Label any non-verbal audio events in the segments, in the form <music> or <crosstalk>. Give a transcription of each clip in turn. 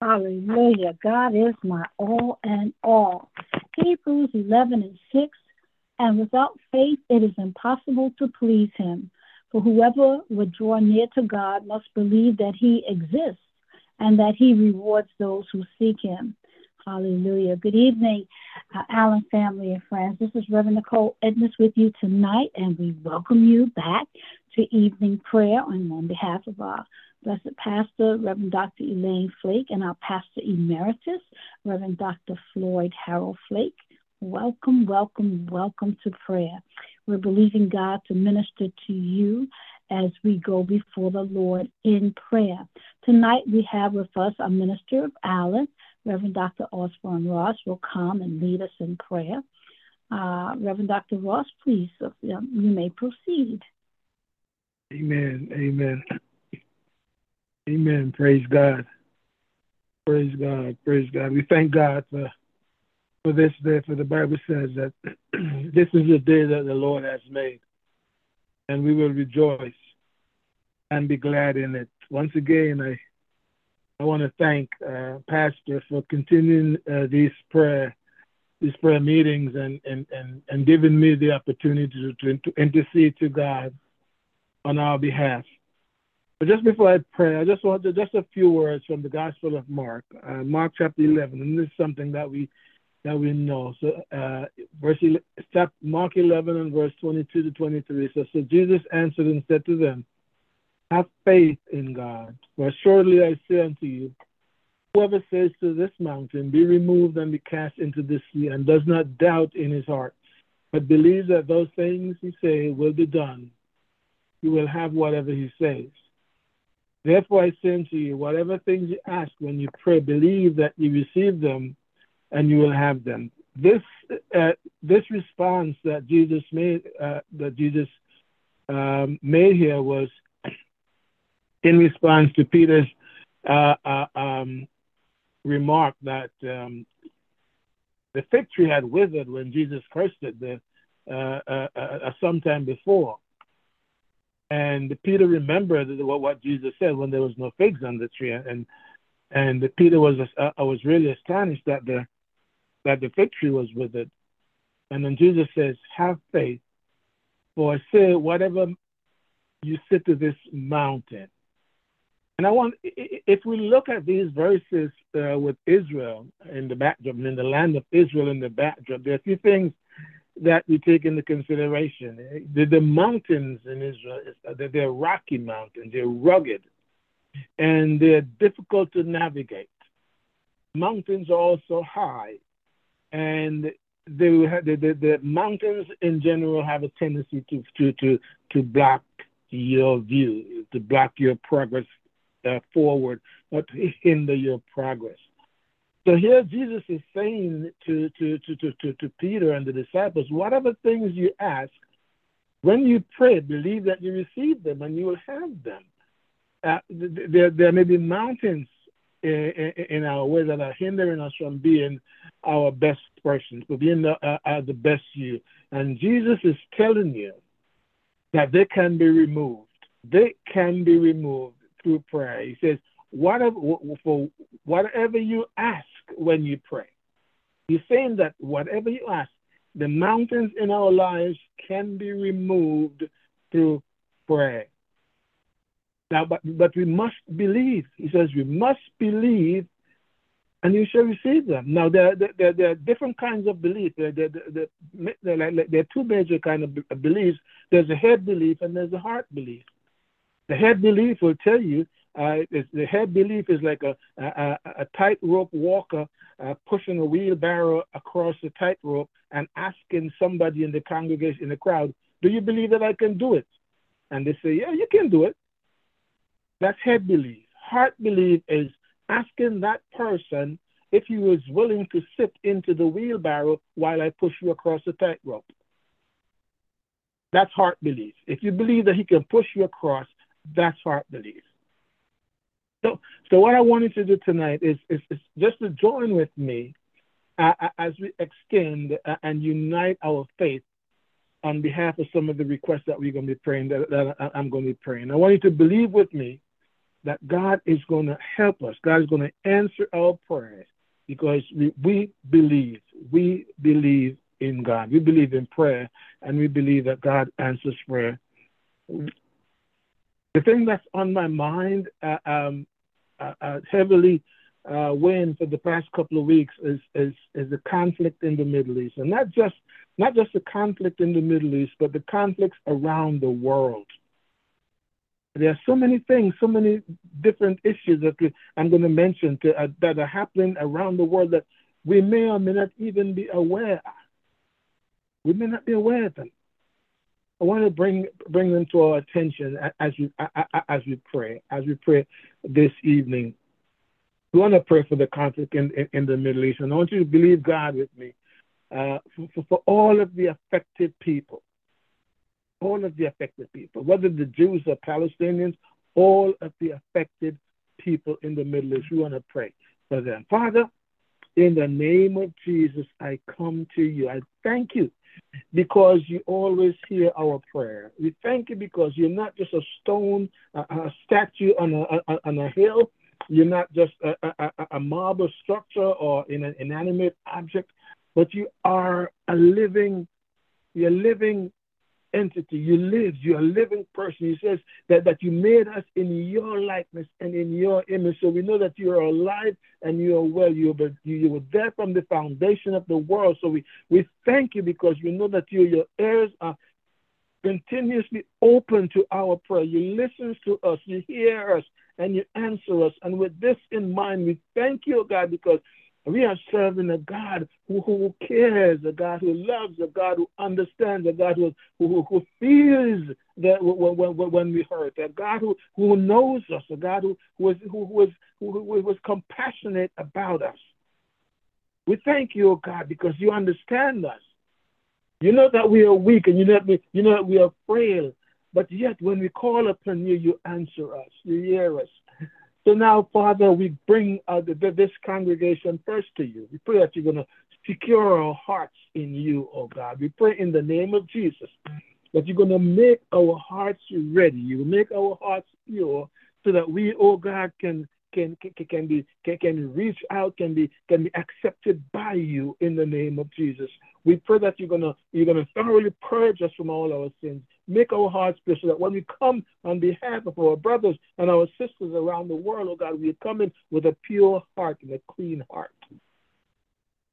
Hallelujah. God is my all and all. Hebrews 11 and 6. And without faith, it is impossible to please him. For whoever would draw near to God must believe that he exists and that he rewards those who seek him. Hallelujah. Good evening, uh, Allen family and friends. This is Reverend Nichole Edness with you tonight, and we welcome you back to evening prayer. On behalf of our Blessed Pastor, Reverend Dr. Elaine Flake, and our Pastor Emeritus, Reverend Dr. Floyd Harold Flake. Welcome, welcome, welcome to prayer. We're believing God to minister to you as we go before the Lord in prayer. Tonight we have with us our minister of Allen, Reverend Dr. Osbourn Ross, will come and lead us in prayer. Uh, Reverend Dr. Ross, please, uh, you may proceed. Amen. Amen. Amen. Praise God. Praise God. Praise God. We thank God for for this day, for the Bible says that <clears throat> this is the day that the Lord has made, and we will rejoice and be glad in it. Once again, I I want to thank uh, Pastor for continuing uh, these prayer these prayer meetings and, and, and, and giving me the opportunity to, to intercede to God on our behalf. But just before I pray, I just want to, just a few words from the Gospel of Mark, uh, Mark chapter 11, and this is something that we that we know. So, uh, verse Mark 11 and verse 22 to 23 says, so Jesus answered and said to them, "Have faith in God, for surely I say unto you, whoever says to this mountain, Be removed and be cast into the sea, and does not doubt in his heart, but believes that those things he say will be done, he will have whatever he says." Therefore, I say unto you, whatever things you ask when you pray, believe that you receive them and you will have them. This, uh, this response that Jesus made, uh, that Jesus um, made here was in response to Peter's uh, uh um, remark that um, the fig tree had withered when Jesus cursed it the, uh, uh, sometime before. And Peter remembered what, what Jesus said when there was no figs on the tree, and and Peter was uh, I was really astonished that the that the fig tree was withered. And then Jesus says, "Have faith, for I say whatever you say to this mountain." And I want, if we look at these verses uh, with Israel in the backdrop, in the land of Israel in the backdrop, there are a few things that we take into consideration. The, the mountains in Israel, they're rocky mountains, they're rugged, and they're difficult to navigate. Mountains are also high, and they the, the, the mountains in general have a tendency to, to, to, to block your view, to block your progress uh, forward, or to <laughs> hinder your progress. So here Jesus is saying to, to, to, to, to, Peter and the disciples, whatever things you ask, when you pray, believe that you receive them and you will have them. Uh, there, there may be mountains in, in, our way that are hindering us from being our best persons, but being the, uh, uh, the best you. And Jesus is telling you that they can be removed. They can be removed through prayer. He says, whatever, for whatever you ask, when you pray. He's saying that whatever you ask, the mountains in our lives can be removed through prayer. Now, but, but we must believe. He says we must believe and you shall receive them. Now, there, there, there are different kinds of belief. There, there, there, there, are two major kind of beliefs. There's a head belief and there's a heart belief. The head belief will tell you uh, the head belief is like a, a, a tightrope walker uh, pushing a wheelbarrow across the tightrope and asking somebody in the congregation, in the crowd, do you believe that I can do it? And they say, yeah, you can do it. That's head belief. Heart belief is asking that person if he was willing to sit into the wheelbarrow while I push you across the tightrope. That's heart belief. If you believe that he can push you across, that's heart belief. So, what I wanted to do tonight is, is, is just to join with me uh, as we extend and unite our faith on behalf of some of the requests that we're going to be praying, that, that I'm going to be praying. I want you to believe with me that God is going to help us. God is going to answer our prayers because we, we believe, we believe in God. We believe in prayer and we believe that God answers prayer. The thing that's on my mind uh, um, heavily uh, weighing for the past couple of weeks is, is, is the conflict in the Middle East. And not just, not just the conflict in the Middle East, but the conflicts around the world. There are so many things, so many different issues that I'm going to mention to, uh, that are happening around the world that we may or may not even be aware of. We may not be aware of them. I want to bring bring them to our attention as we as we pray, as we pray this evening. We want to pray for the conflict in, in, in the Middle East, and I want you to believe God with me uh, for, for all of the affected people, all of the affected people, whether the Jews or Palestinians, all of the affected people in the Middle East. We want to pray for them. Father, in the name of Jesus, I come to you. I thank you because you always hear our prayer. We thank you because you're not just a stone, a, a statue on a, a, on a hill. You're not just a, a, a marble structure or in an inanimate object, but you are a living, you're living entity. You live, you're a living person. He says that, that you made us in your likeness and in your image. So we know that you are alive and you are well. You were, you were there from the foundation of the world. So we, we thank you because we know that you, your ears are continuously open to our prayer. You listen to us, you hear us, and you answer us. And with this in mind, we thank you, God, because we are serving a God who, who cares, a God who loves, a God who understands, a God who, who, who feels that when, when, when we hurt, a God who, who knows us, a God who, who, was, who, was, who, was compassionate about us. We thank you, oh God, because you understand us. You know that we are weak and you know, we, you know that we are frail, but yet when we call upon you, you answer us, you hear us. So now, Father, we bring uh, the, this congregation first to you. We pray that you're going to secure our hearts in you, oh God. We pray in the name of Jesus that you're going to make our hearts ready. You make our hearts pure so that we, oh God, can can, can, can be can, can reach out, can be can be accepted by you in the name of Jesus. We pray that you're gonna you're gonna thoroughly purge us from all our sins. Make our hearts so that when we come on behalf of our brothers and our sisters around the world, oh God, we come in with a pure heart and a clean heart.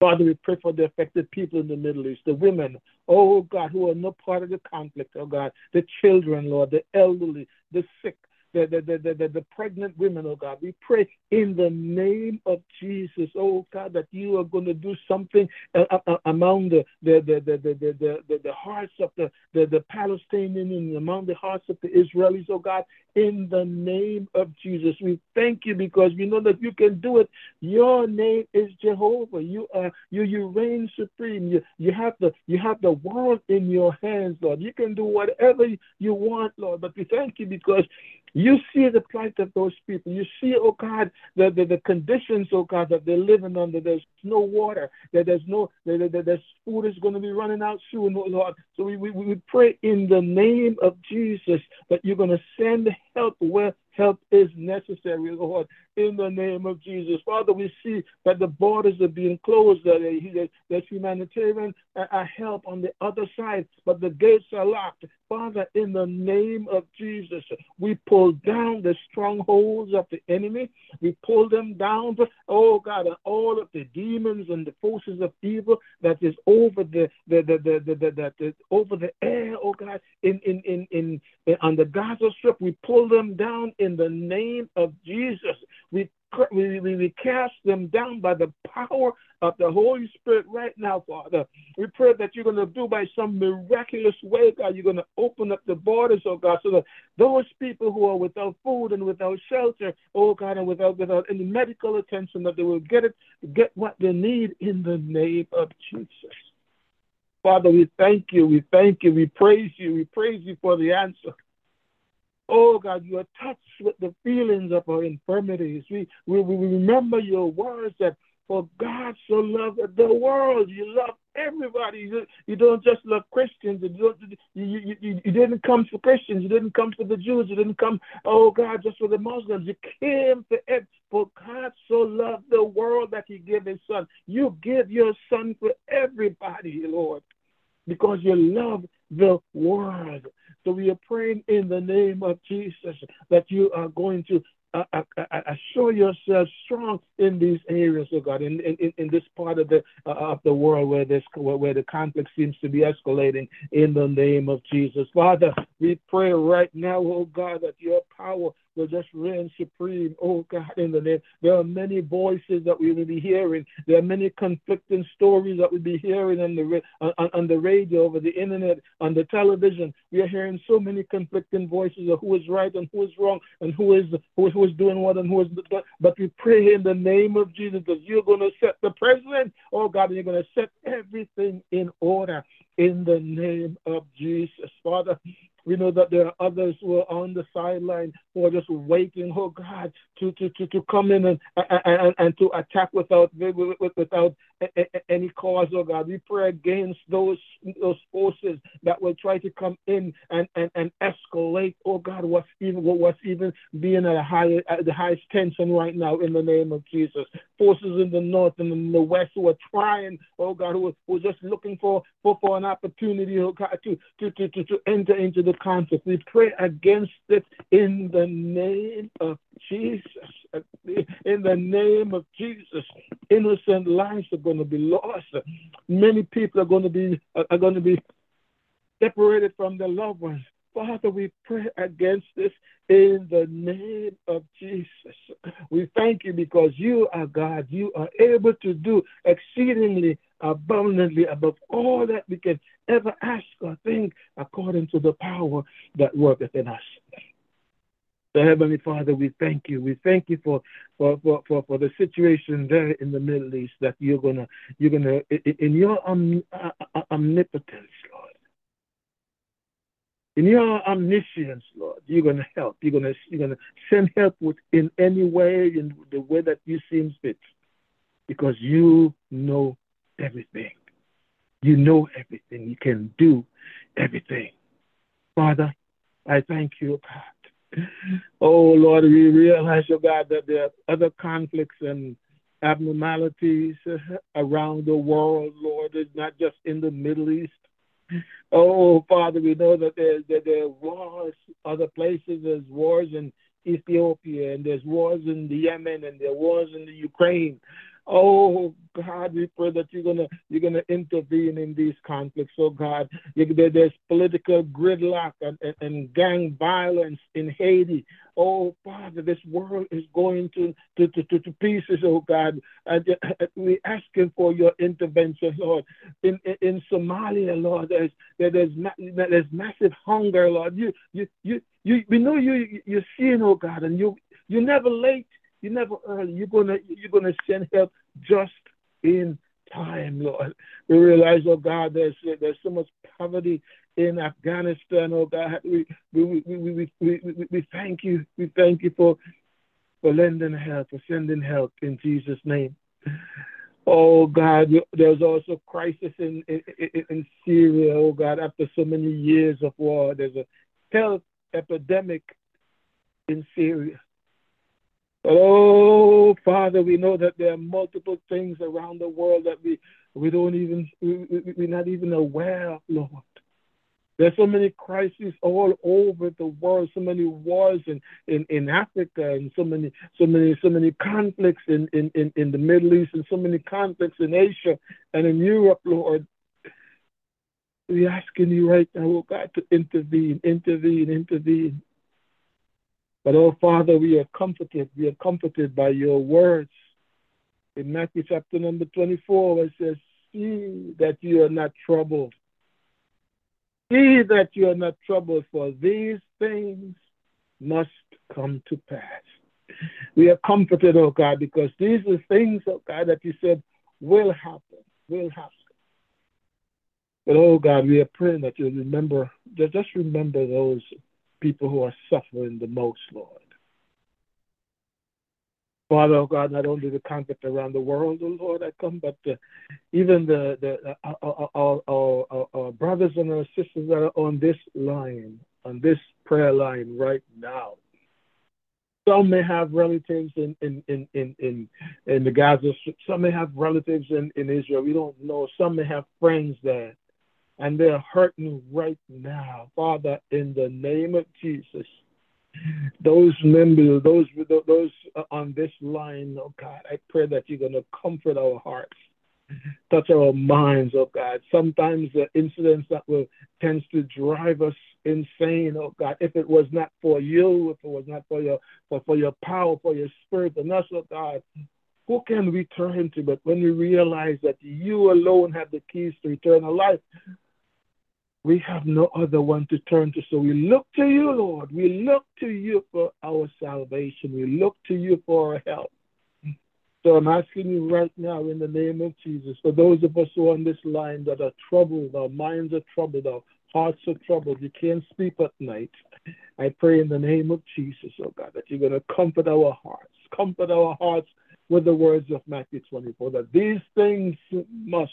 Father, we pray for the affected people in the Middle East, the women, oh God, who are no part of the conflict, oh God, the children, Lord, the elderly, the sick, the, the, the, the, the pregnant women, oh God. We pray in the name of Jesus, oh God, that you are going to do something uh, uh, uh among the, the, the, the, the, the, the, the hearts of the, the, the Palestinians and among the hearts of the Israelis, oh God, in the name of Jesus. We thank you because we know that you can do it. Your name is Jehovah. You are you you reign supreme. You you have the you have the world in your hands, Lord. You can do whatever you want, Lord. But we thank you because you see the plight of those people. You see, oh God, the, the, the conditions, oh God, that they're living under. There's no water. That there's no, that, that there's food is going to be running out soon, oh Lord. So we, we, we pray in the name of Jesus that you're going to send help where help is necessary, Lord, in the name of Jesus. Father, we see that the borders are being closed, that there's humanitarian uh, uh, help on the other side, but the gates are locked. Father, in the name of Jesus, we pull down the strongholds of the enemy. We pull them down, oh God, and all of the demons and the forces of evil that is over the the the the, the, the, the, over the air, oh God, in in in, in on the Gaza Strip. We pull them down in the name of Jesus. We we, we, cast them down by the power of the Holy Spirit right now, Father. We pray that you're going to do by some miraculous way, God. You're going to open up the borders, oh God, so that those people who are without food and without shelter, oh God, and without without any medical attention, that they will get it, get what they need in the name of Jesus. Father, we thank you, we thank you, we praise you, we praise you for the answer. Oh God, you are touched with the feelings of our infirmities. We, we, we remember your words that for God so loved the world, you love everybody. You, you don't just love Christians. You, don't, you, you, you, you didn't come for Christians. You didn't come for the Jews. You didn't come, oh God, just for the Muslims. You came for it. For God so loved the world that he gave his son. You give your son for everybody, Lord, because you love the world. So we are praying in the name of Jesus that you are going to uh, uh, uh, show yourself strong in these areas, oh God, in, in, in this part of the uh, of the world where this where, where the conflict seems to be escalating. In the name of Jesus, Father, we pray right now, oh God, that your power will just reign supreme. Oh God, in the name. There are many voices that we will be hearing. There are many conflicting stories that we'll be hearing on the on, on the radio, over the internet, on the television. We are hearing so many conflicting voices of who is right and who is wrong and who is who is, doing what and who is not. but we pray in the name of Jesus that you're going to set the president, oh God, and you're going to set everything in order in the name of Jesus. Father, we know that there are others who are on the sideline who are just waiting, oh God, to, to, to, to come in and, and, and to attack without without any cause, oh God. We pray against those those forces that will try to come in and, and, and escalate, oh God, what's even what's even being at a high at the highest tension right now in the name of Jesus. Forces in the north and in the west who are trying, oh God, who are, who are just looking for, for, for an opportunity, oh God, to, to, to, to, to enter into the conflict. We pray against it in the name of Jesus. In the name of Jesus, innocent lives are going to be lost. Many people are going to be are going to be separated from their loved ones. Father, we pray against this in the name of Jesus. We thank you because you are God. You are able to do exceedingly abundantly above all that we can ever ask or think according to the power that worketh in us. So Heavenly Father, we thank you. We thank you for for, for, for, for the situation there in the Middle East that you're gonna you're gonna in your uh, uh, omnipotence, Lord. In your omniscience, Lord, you're gonna help. You're gonna you're gonna send help with in any way, in the way that you seem fit, because you know everything. You know everything. You can do everything. Father, I thank you, God. Oh, Lord, we realize, oh God, that there are other conflicts and abnormalities around the world, Lord. Not just in the Middle East. Oh, Father, we know that there, that there are wars other places. There's wars in Ethiopia, and there's wars in the Yemen, and there are wars in the Ukraine. Oh God, we pray that you're gonna you're gonna intervene in these conflicts. Oh God, there's political gridlock and, and, and, gang violence in Haiti. Oh Father, this world is going to to, to, to, to pieces. Oh God, and we're asking for your intervention, Lord. In, in, in Somalia, Lord, there's there's there's massive hunger, Lord. You you you you we know you you're seeing, oh God, and you you're never late you're never early. You're gonna you're gonna send help just in time, Lord. We realize, oh God, there's there's so much poverty in Afghanistan, oh God. We we we we, we, we, we thank you. We thank you for for lending help, for sending help in Jesus' name. Oh God, there's also crisis in, in, in Syria. Oh God, after so many years of war, there's a health epidemic in Syria. Oh, Father, we know that there are multiple things around the world that we, we don't even, we, we're not even aware of, Lord. There's so many crises all over the world, so many wars in, in, in Africa, and so many, so many, so many conflicts in, in, in, in the Middle East, and so many conflicts in Asia and in Europe, Lord. We're asking you right now, oh God, to intervene, intervene, intervene. But oh Father, we are comforted. We are comforted by your words. In Matthew chapter number 24, it says, See that you are not troubled. See that you are not troubled, for these things must come to pass. We are comforted, oh God, because these are things, oh God, that you said will happen, will happen. But oh God, we are praying that you remember, just remember those people who are suffering the most, Lord. Father, oh God, not only the conflict around the world, oh Lord, I come, but uh, even the, the uh, our, our, our, our, brothers and our sisters that are on this line, on this prayer line right now. Some may have relatives in, in, in, in, in, in the Gaza. Strip. Some may have relatives in, in Israel. We don't know. Some may have friends there. And they're hurting right now. Father, in the name of Jesus, those members, those those on this line, oh God, I pray that you're going to comfort our hearts, touch our minds, oh God. Sometimes the incidents that will tends to drive us insane, oh God. If it was not for you, if it was not for your for, for your power, for your spirit, and us, oh God, who can we turn to? But when we realize that you alone have the keys to eternal life, we have no other one to turn to. So we look to you, Lord. We look to you for our salvation. We look to you for our help. So I'm asking you right now in the name of Jesus, for those of us who are on this line that are troubled, our minds are troubled, our hearts are troubled, you can't sleep at night. I pray in the name of Jesus, oh God, that you're going to comfort our hearts, comfort our hearts with the words of Matthew 24, that these things must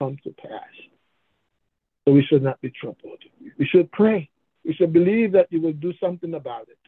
come to pass. So we should not be troubled. We should pray. We should believe that you will do something about it,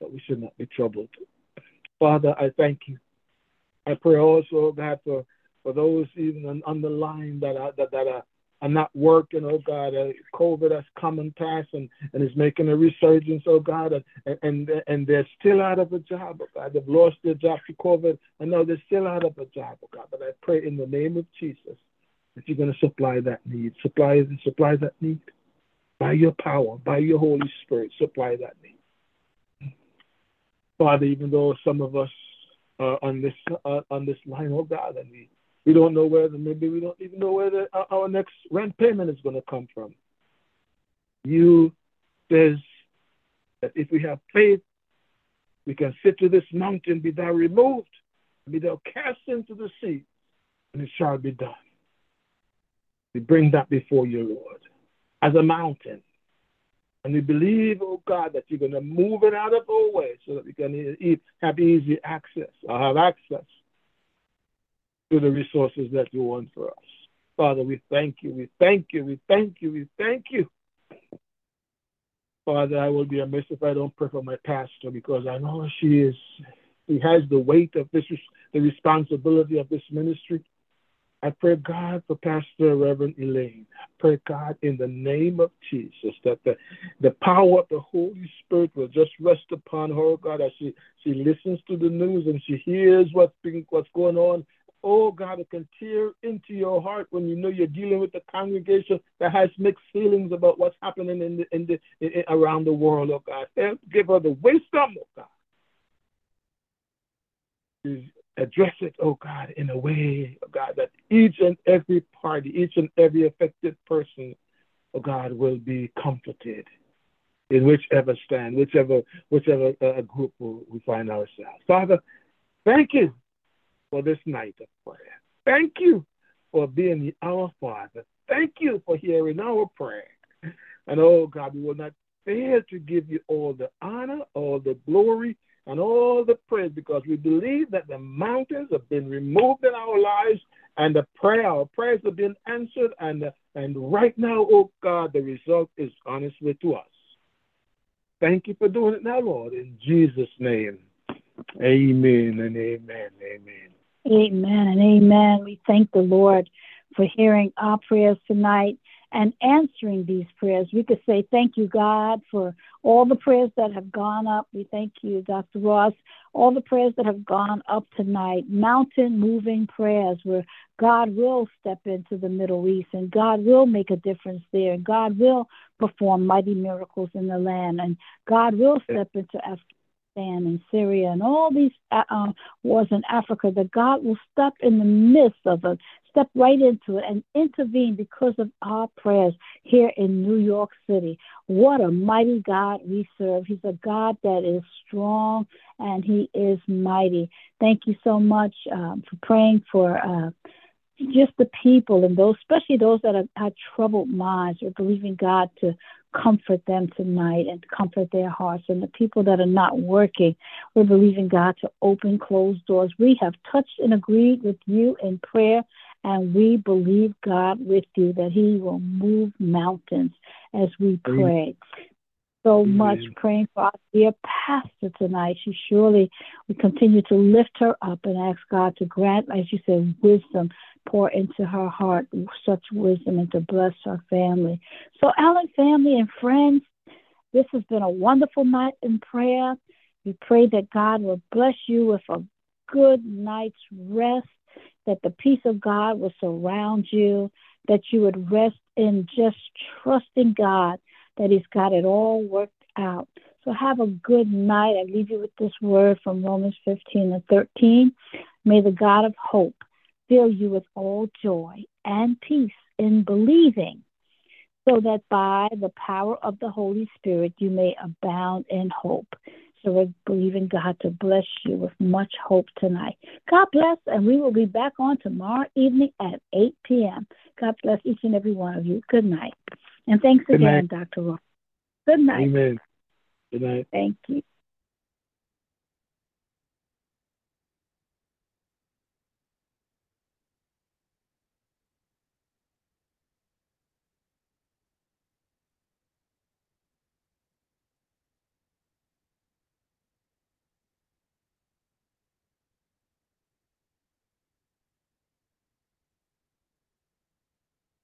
but we should not be troubled. Father, I thank you. I pray also, God, for, for those even on, the line that are, that, that are, are not working, oh God, uh, COVID has come and passed and, and is making a resurgence, oh God, and, and, and they're still out of a job, oh God. They've lost their job to COVID, and now they're still out of a job, oh God. But I pray in the name of Jesus you're going to supply that need. Supply supply that need. By your power, by your Holy Spirit, supply that need. Father, even though some of us are on this uh, on this line, oh God, and we, we don't know where the, maybe we don't even know where the, our next rent payment is going to come from. You says that if we have faith, we can sit to this mountain, be thou removed, be thou cast into the sea, and it shall be done. We bring that before you, Lord, as a mountain. And we believe, oh God, that you're going to move it out of our way so that we can have easy access or have access to the resources that you want for us. Father, we thank you, we thank you, we thank you, we thank you. Father, I will be amiss if I don't pray for my pastor because I know she is, he has the weight of this, the responsibility of this ministry. I pray, God, for Pastor Reverend Elaine. Pray, God, in the name of Jesus, that the, the power of the Holy Spirit will just rest upon her, oh God, as she, she listens to the news and she hears what's, being, what's going on. Oh, God, it can tear into your heart when you know you're dealing with a congregation that has mixed feelings about what's happening in the, in the, in, around the world, oh, God. Help give her the wisdom, oh, God address it, oh God, in a way, oh God, that each and every party, each and every affected person, oh God, will be comforted in whichever stand, whichever whichever uh, group we find ourselves. Father, thank you for this night of prayer. Thank you for being our Father. Thank you for hearing our prayer. And oh God, we will not fail to give you all the honor, all the glory, and all the praise because we believe that the mountains have been removed in our lives and the prayer, our prayers have been answered. And, and right now, oh God, the result is honestly to us. Thank you for doing it now, Lord, in Jesus' name. Amen and amen. Amen. Amen and amen. We thank the Lord for hearing our prayers tonight and answering these prayers. We could say, Thank you, God, for all the prayers that have gone up. We thank you, Dr. Ross, all the prayers that have gone up tonight, mountain moving prayers where God will step into the Middle East and God will make a difference there. And God will perform mighty miracles in the land. And God will step into Afghanistan and Syria and all these uh, uh, wars in Africa, that God will step in the midst of it step right into it and intervene because of our prayers here in New York City. What a mighty God we serve. He's a God that is strong and he is mighty. Thank you so much um, for praying for. Uh, just the people and those, especially those that have troubled minds, are believing God to comfort them tonight and comfort their hearts. And the people that are not working, we're believing God to open closed doors. We have touched and agreed with you in prayer, and we believe God with you that He will move mountains as we pray. So Amen. much praying for our dear pastor tonight. She surely, we continue to lift her up and ask God to grant, as you said, wisdom pour into her heart such wisdom and to bless her family. So, Allen family and friends, this has been a wonderful night in prayer. We pray that God will bless you with a good night's rest, that the peace of God will surround you, that you would rest in just trusting God that He's got it all worked out. So have a good night. I leave you with this word from Romans 15 and 13. May the God of hope fill you with all joy and peace in believing, so that by the power of the Holy Spirit you may abound in hope. So we're believing God to bless you with much hope tonight. God bless, and we will be back on tomorrow evening at 8 p.m. God bless each and every one of you. Good night. And thanks Good again, night. Dr. Ross. Good night. Amen. Good night. Thank you.